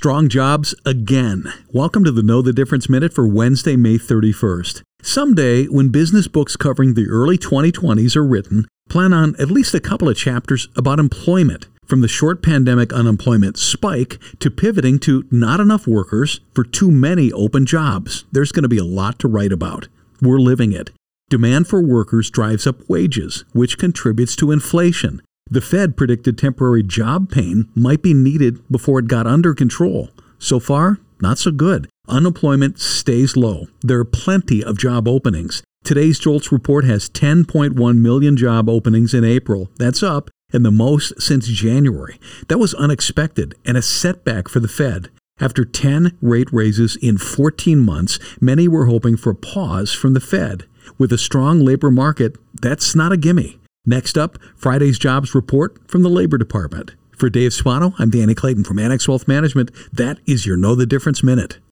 strong jobs again. Welcome to the Know the Difference Minute for Wednesday, May 31st. Someday, when business books covering the early 2020s are written, plan on at least a couple of chapters about employment. From the short pandemic unemployment spike to pivoting to not enough workers for too many open jobs. There's going to be a lot to write about. We're living it. Demand for workers drives up wages, which contributes to inflation. The Fed predicted temporary job pain might be needed before it got under control. So far, not so good. Unemployment stays low. There are plenty of job openings. Today's JOLTS report has 10.1 million job openings in April. That's up and the most since January. That was unexpected and a setback for the Fed. After 10 rate raises in 14 months, many were hoping for a pause from the Fed. With a strong labor market, that's not a gimme. Next up, Friday's jobs report from the Labor Department. For Dave Swano, I'm Danny Clayton from Annex Wealth Management. That is your Know the Difference Minute.